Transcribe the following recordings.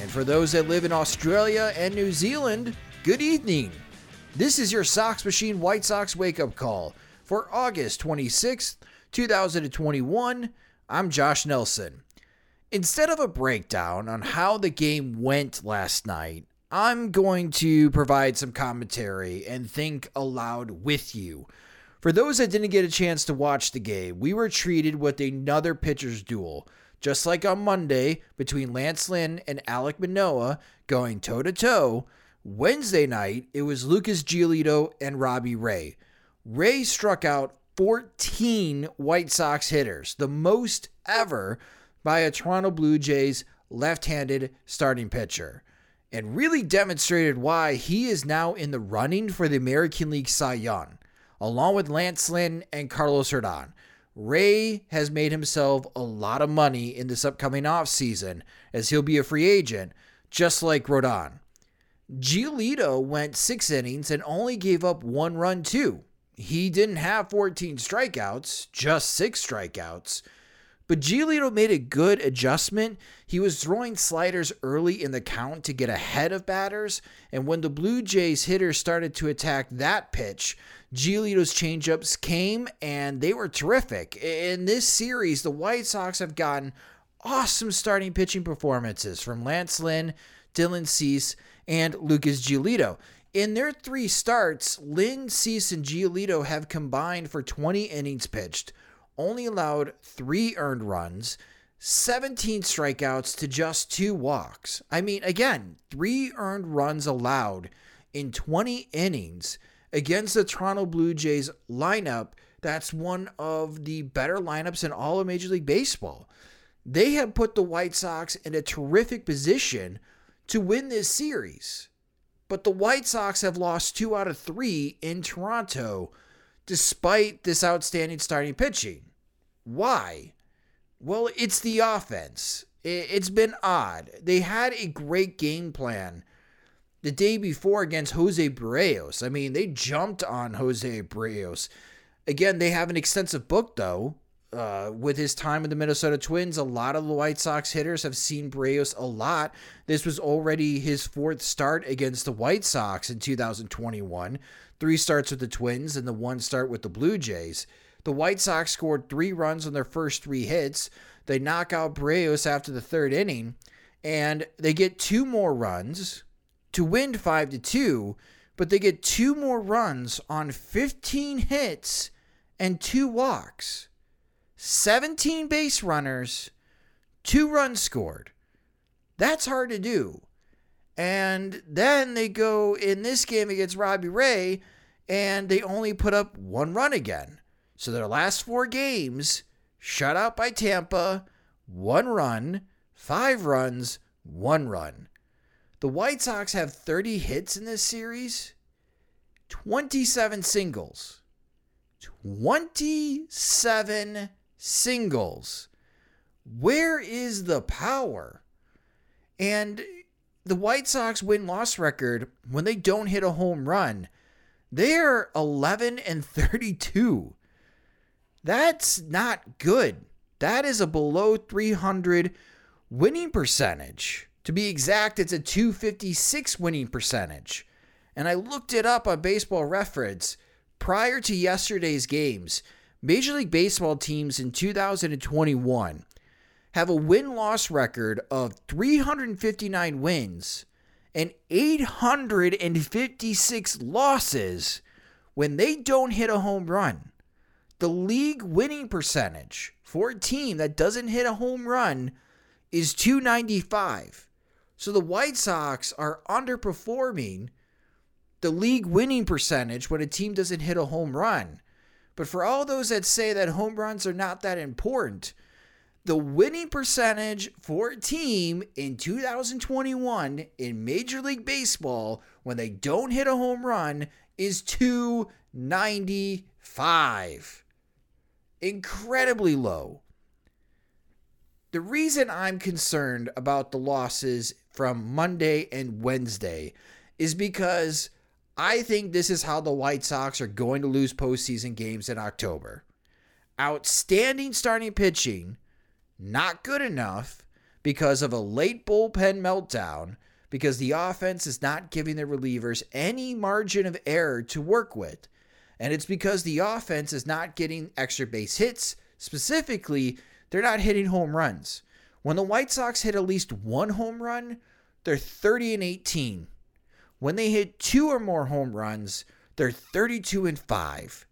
And for those that live in Australia and New Zealand, good evening. This is your Sox Machine White Sox wake up call for August 26th, 2021. I'm Josh Nelson. Instead of a breakdown on how the game went last night, I'm going to provide some commentary and think aloud with you. For those that didn't get a chance to watch the game, we were treated with another pitcher's duel just like on Monday between Lance Lynn and Alek Manoah going toe to toe, Wednesday night it was Lucas Giolito and Robbie Ray. Ray struck out 14 White Sox hitters, the most ever by a Toronto Blue Jays left handed starting pitcher, and really demonstrated why he is now in the running for the American League Cy Young, along with Lance Lynn and Carlos Rodon. Ray has made himself a lot of money in this upcoming offseason as he'll be a free agent, just like Rodon. Giolito went six innings and only gave up one run, too. He didn't have 14 strikeouts, just six strikeouts. But Giolito made a good adjustment. He was throwing sliders early in the count to get ahead of batters, and when the Blue Jays hitters started to attack that pitch, Giolito's changeups came and they were terrific. In this series, the White Sox have gotten awesome starting pitching performances from Lance Lynn, Dylan Cease, and Lucas Giolito. In their three starts, Lynn, Cease, and Giolito have combined for 20 innings pitched, only allowed three earned runs, 17 strikeouts to just two walks. I mean, again, three earned runs allowed in 20 innings against the Toronto Blue Jays lineup that's one of the better lineups in all of Major League Baseball. They have put the White Sox in a terrific position to win this series. But the White Sox have lost two out of three in Toronto despite this outstanding starting pitching. Why? Well, it's the offense. It's been odd. They had a great game plan the day before against Jose Berrios. I mean, they jumped on Jose Berrios. Again, they have an extensive book, though. Uh, with his time with the Minnesota Twins, a lot of the White Sox hitters have seen Berrios a lot. This was already his fourth start against the White Sox in 2021. Three starts with the Twins and the one start with the Blue Jays. The White Sox scored three runs on their first three hits. They knock out Berrios after the third inning, and they get two more runs to win 5 to 2, but they get two more runs on 15 hits and two walks. 17 base runners, two runs scored. That's hard to do. And then they go in this game against Robbie Ray and they only put up one run again. So their last four games, shut out by Tampa, one run, five runs, one run. The White Sox have 30 hits in this series, 27 singles. 27 singles. Where is the power? And the White Sox win loss record when they don't hit a home run, they're 11 and 32. That's not good. That is a below 300 winning percentage. To be exact, it's a 256 winning percentage. And I looked it up on baseball reference. Prior to yesterday's games, Major League Baseball teams in 2021 have a win loss record of 359 wins and 856 losses when they don't hit a home run. The league winning percentage for a team that doesn't hit a home run is 295. So the White Sox are underperforming the league winning percentage when a team doesn't hit a home run. But for all those that say that home runs are not that important, the winning percentage for a team in 2021 in Major League Baseball when they don't hit a home run is 295. Incredibly low. The reason I'm concerned about the losses from Monday and Wednesday is because I think this is how the White Sox are going to lose postseason games in October. Outstanding starting pitching not good enough because of a late bullpen meltdown, because the offense is not giving the relievers any margin of error to work with. And it's because the offense is not getting extra base hits. Specifically, they're not hitting home runs. When the White Sox hit at least one home run, they're 30 and 18. When they hit two or more home runs, they're 32 and 5.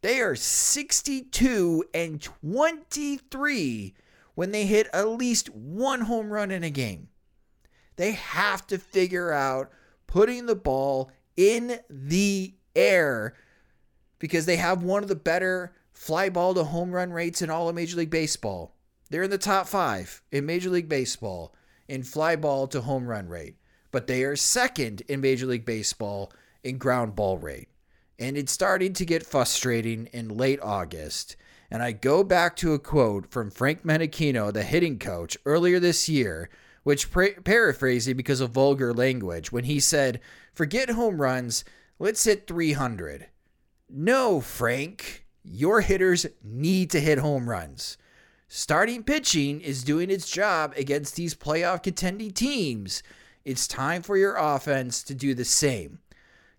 They are 62 and 23 when they hit at least one home run in a game. They have to figure out putting the ball in the air because they have one of the better fly ball to home run rates in all of Major League Baseball. They're in the top five in Major League Baseball in fly ball to home run rate, but they are second in Major League Baseball in ground ball rate. And it's starting to get frustrating in late August and I go back to a quote from Frank Menechino, the hitting coach, earlier this year, which pra- paraphrasing because of vulgar language, when he said, Forget home runs, let's hit 300. No, Frank, your hitters need to hit home runs. Starting pitching is doing its job against these playoff contending teams. It's time for your offense to do the same.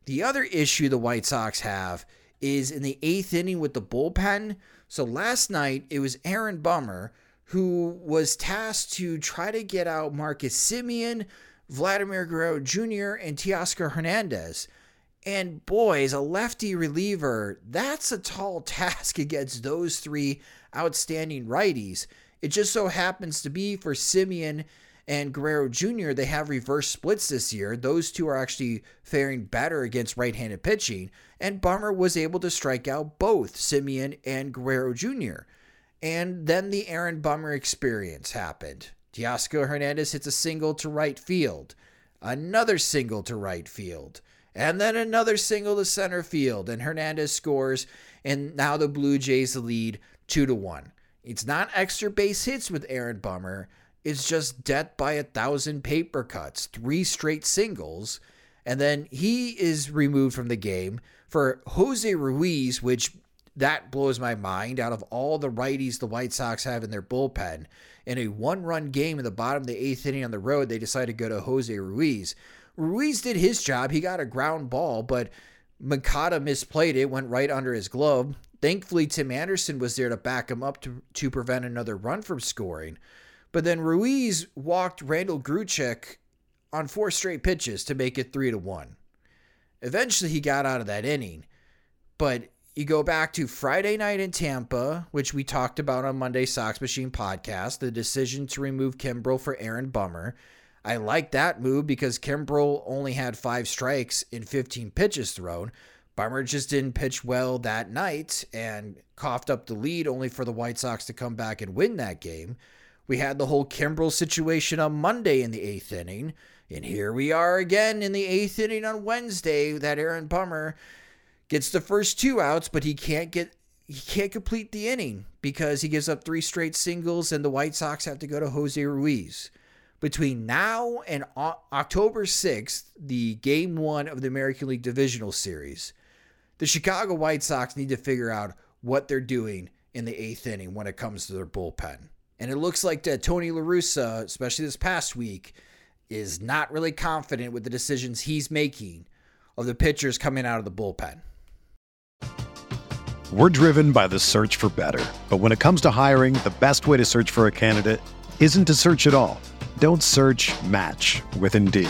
The other issue the White Sox have is in the eighth inning with the bullpen. So last night it was Aaron Bummer who was tasked to try to get out Marcus Semien, Vladimir Guerrero Jr., and Teoscar Hernandez. And boys, a lefty reliever, that's a tall task against those three outstanding righties. It just so happens to be for Semien and Guerrero Jr., they have reverse splits this year. Those two are actually faring better against right handed pitching. And Bummer was able to strike out both Semien and Guerrero Jr. And then the Aaron Bummer experience happened. Teoscar Hernandez hits a single to right field, another single to right field, and then another single to center field. And Hernandez scores, and now the Blue Jays lead two to one. It's not extra base hits with Aaron Bummer It's just death by a thousand paper cuts, three straight singles, and then he is removed from the game for Jose Ruiz, which that blows my mind. Out of all the righties the White Sox have in their bullpen, in a one run game in the bottom of the eighth inning on the road, they decided to go to Jose Ruiz. Ruiz did his job. He got a ground ball, but Moncada misplayed it, went right under his glove. Thankfully, Tim Anderson was there to back him up to, to prevent another run from scoring. But then Ruiz walked Randall Grichuk on four straight pitches to make it three to one. Eventually, he got out of that inning. But you go back to Friday night in Tampa, which we talked about on Monday Sox Machine podcast, the decision to remove Kimbrel for Aaron Bummer. I like that move because Kimbrel only had five strikes in 15 pitches thrown. Bummer just didn't pitch well that night and coughed up the lead, only for the White Sox to come back and win that game. We had the whole Kimbrel situation on Monday in the eighth inning. And here we are again in the eighth inning on Wednesday that Aaron Bummer gets the first two outs, but he can't get he can't complete the inning because he gives up three straight singles and the White Sox have to go to Jose Ruiz. Between now and October 6th, the game one of the American League Divisional Series, the Chicago White Sox need to figure out what they're doing in the eighth inning when it comes to their bullpen. And it looks like that Tony LaRussa, especially this past week, is not really confident with the decisions he's making of the pitchers coming out of the bullpen. We're driven by the search for better. But when it comes to hiring, the best way to search for a candidate isn't to search at all. Don't search match with Indeed.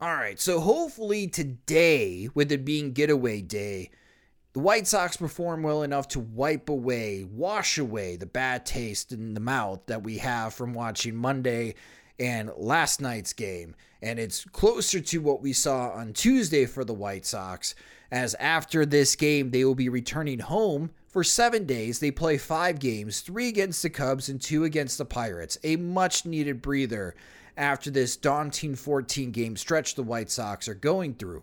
All right, so hopefully today, with it being getaway day, the White Sox perform well enough to wipe away, wash away the bad taste in the mouth that we have from watching Monday and last night's game. And it's closer to what we saw on Tuesday for the White Sox, as after this game, they will be returning home for seven days. They play five games three against the Cubs and two against the Pirates. A much needed breather after this daunting 14 game stretch the White Sox are going through.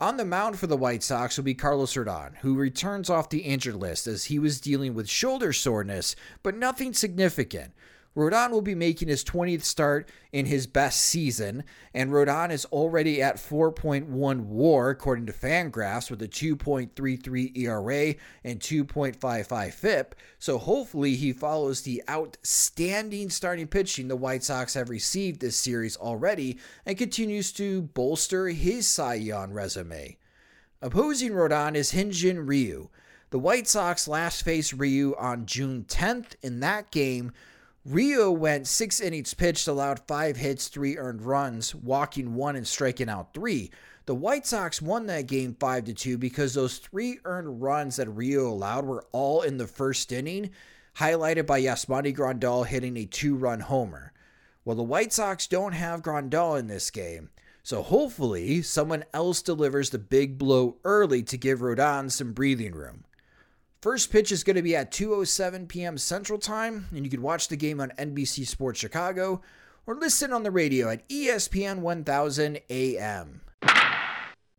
On the mound for the White Sox will be Carlos Rodon, who returns off the injured list as he was dealing with shoulder soreness, but nothing significant. Rodon will be making his 20th start in his best season, and Rodon is already at 4.1 war, according to Fangraphs, with a 2.33 ERA and 2.55 FIP. So hopefully he follows the outstanding starting pitching the White Sox have received this series already and continues to bolster his Cy Young resume. Opposing Rodon is Hyun-Jin Ryu. The White Sox last faced Ryu on June 10th. In that game, Ryu went six innings pitched, allowed five hits, three earned runs, walking one and striking out three. The White Sox won that game 5 to 2 because those three earned runs that Ryu allowed were all in the first inning, highlighted by Yasmani Grandal hitting a two run homer. Well, the White Sox don't have Grandal in this game, so hopefully someone else delivers the big blow early to give Rodon some breathing room. First pitch is going to be at 2:07 p.m. Central Time, and you can watch the game on NBC Sports Chicago or listen on the radio at ESPN 1000 AM.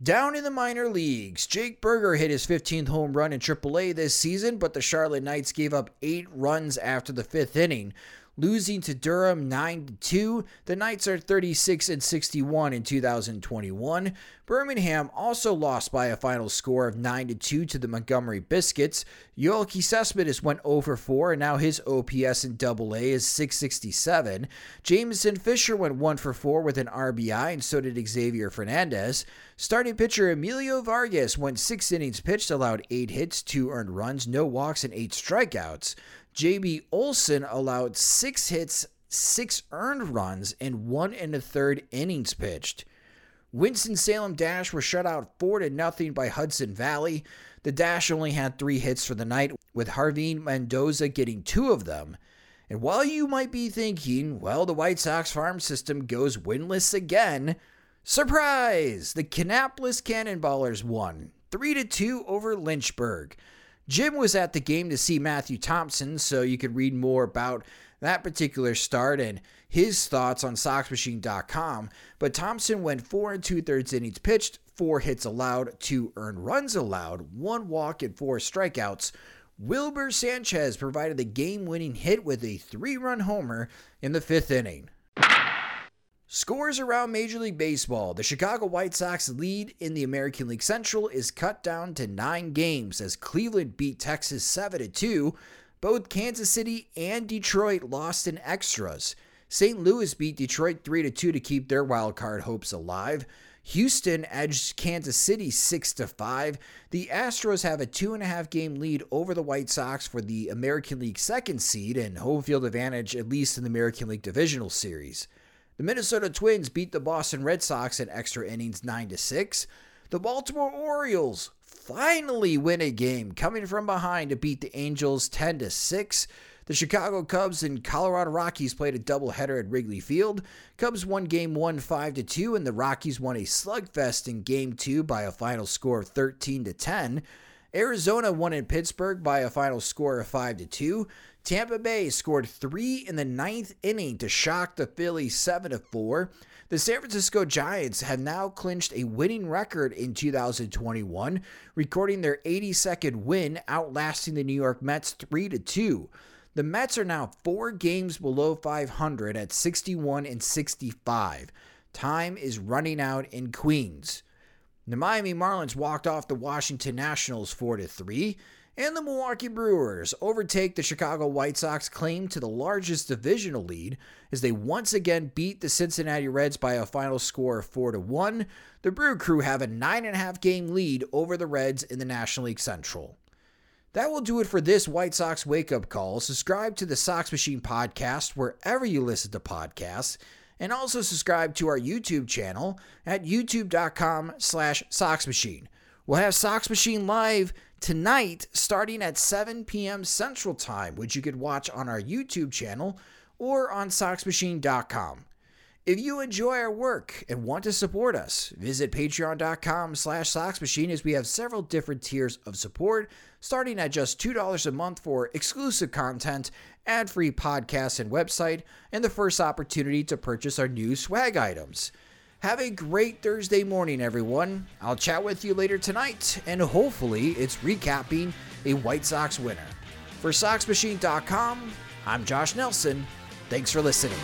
Down in the minor leagues, Jake Burger hit his 15th home run in AAA this season, but the Charlotte Knights gave up 8 runs after the 5th inning, losing to Durham 9 2. The Knights are 36 and 61 in 2021. Birmingham also lost by a final score of 9 2 to the Montgomery Biscuits. Yoelqui Cespedes went over 4 and now his OPS in AA is 667. Jameson Fisher went 1 for 4 with an RBI and so did Xavier Fernandez. Starting pitcher Emilio Vargas went 6 innings pitched, allowed 8 hits, 2 earned runs, no walks and 8 strikeouts. JB Olson allowed six hits, six earned runs, and one and a third innings pitched. Winston-Salem Dash were shut out 4 to nothing by Hudson Valley. The Dash only had three hits for the night, with Jarvin Mendoza getting two of them. And while you might be thinking, well, the White Sox farm system goes winless again, surprise! The Kannapolis Cannonballers won 3 to 2 over Lynchburg. Jim was at the game to see Matthew Thompson, so you could read more about that particular start and his thoughts on SoxMachine.com. But Thompson went four and two thirds innings pitched, four hits allowed, two earned runs allowed, one walk, and four strikeouts. Wilber Sanchez provided the game winning hit with a three run homer in the fifth inning. Scores around Major League Baseball. The Chicago White Sox lead in the American League Central is cut down to nine games as Cleveland beat Texas 7 2. Both Kansas City and Detroit lost in extras. St. Louis beat Detroit 3 2 to keep their wild card hopes alive. Houston edged Kansas City 6 5. The Astros have a two and a half game lead over the White Sox for the American League second seed and home field advantage, at least in the American League Divisional Series. The Minnesota Twins beat the Boston Red Sox in extra innings 9 to 6. The Baltimore Orioles finally win a game, coming from behind to beat the Angels 10 to 6. The Chicago Cubs and Colorado Rockies played a doubleheader at Wrigley Field. Cubs won game 1 5 to 2 and the Rockies won a slugfest in game 2 by a final score of 13 to 10. Arizona won in Pittsburgh by a final score of 5 to 2. Tampa Bay scored three in the ninth inning to shock the Phillies 7 4. The San Francisco Giants have now clinched a winning record in 2021, recording their 82nd win, outlasting the New York Mets 3 2. The Mets are now four games below 500 at 61 and 65. Time is running out in Queens. The Miami Marlins walked off the Washington Nationals 4 3 and the Milwaukee Brewers overtake the Chicago White Sox claim to the largest divisional lead as they once again beat the Cincinnati Reds by a final score of 4 to 1. The Brew Crew have a 9.5 game lead over the Reds in the National League Central. That will do it for this White Sox wake up call. Subscribe to the Sox Machine podcast wherever you listen to podcasts, and also subscribe to our YouTube channel at youtube.com slash Sox Machine. We'll have Sox Machine live tonight starting at 7 p.m. Central Time, which you could watch on our YouTube channel or on SoxMachine.com. If you enjoy our work and want to support us, visit patreon.com slash soxmachine as we have several different tiers of support, starting at just $2 a month for exclusive content, ad-free podcasts and website, and the first opportunity to purchase our new swag items. Have a great Thursday morning, everyone. I'll chat with you later tonight, and hopefully it's recapping a White Sox winner. For SoxMachine.com, I'm Josh Nelson. Thanks for listening.